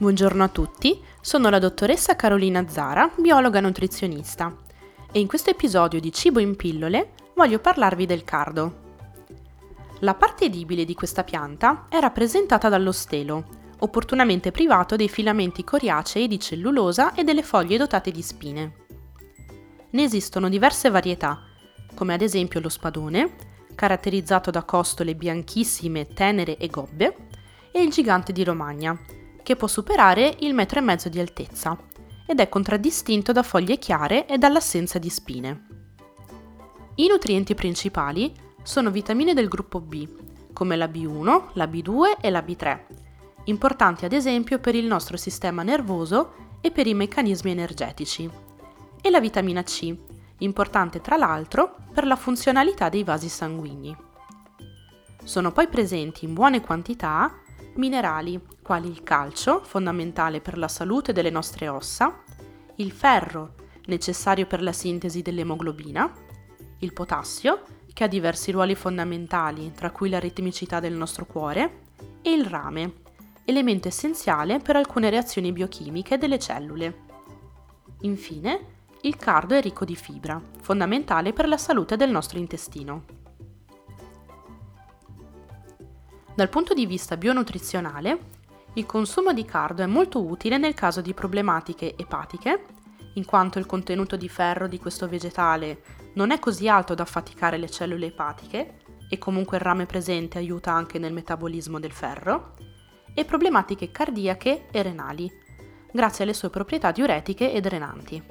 Buongiorno a tutti, sono la dottoressa Carolina Zara, biologa nutrizionista e in questo episodio di Cibo in pillole voglio parlarvi del cardo. La parte edibile di questa pianta è rappresentata dallo stelo, opportunamente privato dei filamenti coriacei di cellulosa e delle foglie dotate di spine. Ne esistono diverse varietà, come ad esempio lo spadone, caratterizzato da costole bianchissime, tenere e gobbe, e il gigante di Romagna, che può superare il metro e mezzo di altezza ed è contraddistinto da foglie chiare e dall'assenza di spine. I nutrienti principali sono vitamine del gruppo B, come la B1, la B2 e la B3, importanti ad esempio per il nostro sistema nervoso e per i meccanismi energetici, e la vitamina C, importante tra l'altro per la funzionalità dei vasi sanguigni. Sono poi presenti in buone quantità minerali quali il calcio, fondamentale per la salute delle nostre ossa, il ferro, necessario per la sintesi dell'emoglobina, il potassio, che ha diversi ruoli fondamentali, tra cui la ritmicità del nostro cuore, e il rame, elemento essenziale per alcune reazioni biochimiche delle cellule. Infine, il cardo è ricco di fibra, fondamentale per la salute del nostro intestino. Dal punto di vista bionutrizionale, il consumo di cardo è molto utile nel caso di problematiche epatiche, in quanto il contenuto di ferro di questo vegetale non è così alto da affaticare le cellule epatiche e comunque il rame presente aiuta anche nel metabolismo del ferro, e problematiche cardiache e renali, grazie alle sue proprietà diuretiche e drenanti.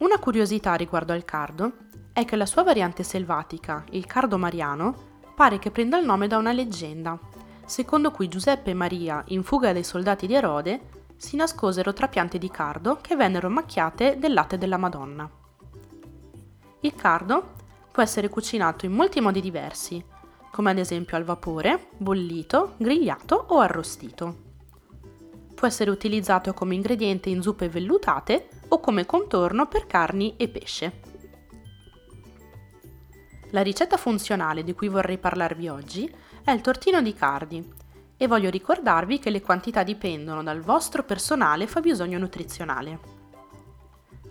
Una curiosità riguardo al cardo è che la sua variante selvatica, il cardo mariano, pare che prenda il nome da una leggenda, secondo cui Giuseppe e Maria, in fuga dai soldati di Erode, si nascosero tra piante di cardo che vennero macchiate del latte della Madonna. Il cardo può essere cucinato in molti modi diversi, come ad esempio al vapore, bollito, grigliato o arrostito. Può essere utilizzato come ingrediente in zuppe vellutate o come contorno per carni e pesce. La ricetta funzionale di cui vorrei parlarvi oggi è il tortino di cardi e voglio ricordarvi che le quantità dipendono dal vostro personale fabbisogno nutrizionale.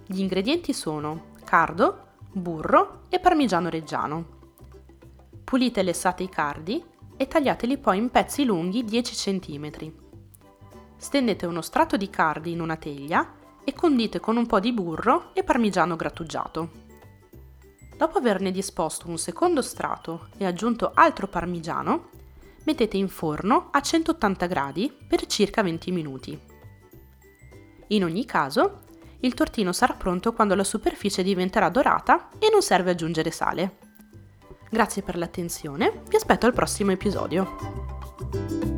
Gli ingredienti sono cardo, burro e parmigiano reggiano. Pulite e lessate i cardi e tagliateli poi in pezzi lunghi 10 cm. Stendete uno strato di cardi in una teglia e condite con un po' di burro e parmigiano grattugiato. Dopo averne disposto un secondo strato e aggiunto altro parmigiano, mettete in forno a 180 gradi per circa 20 minuti. In ogni caso, il tortino sarà pronto quando la superficie diventerà dorata e non serve aggiungere sale. Grazie per l'attenzione, vi aspetto al prossimo episodio.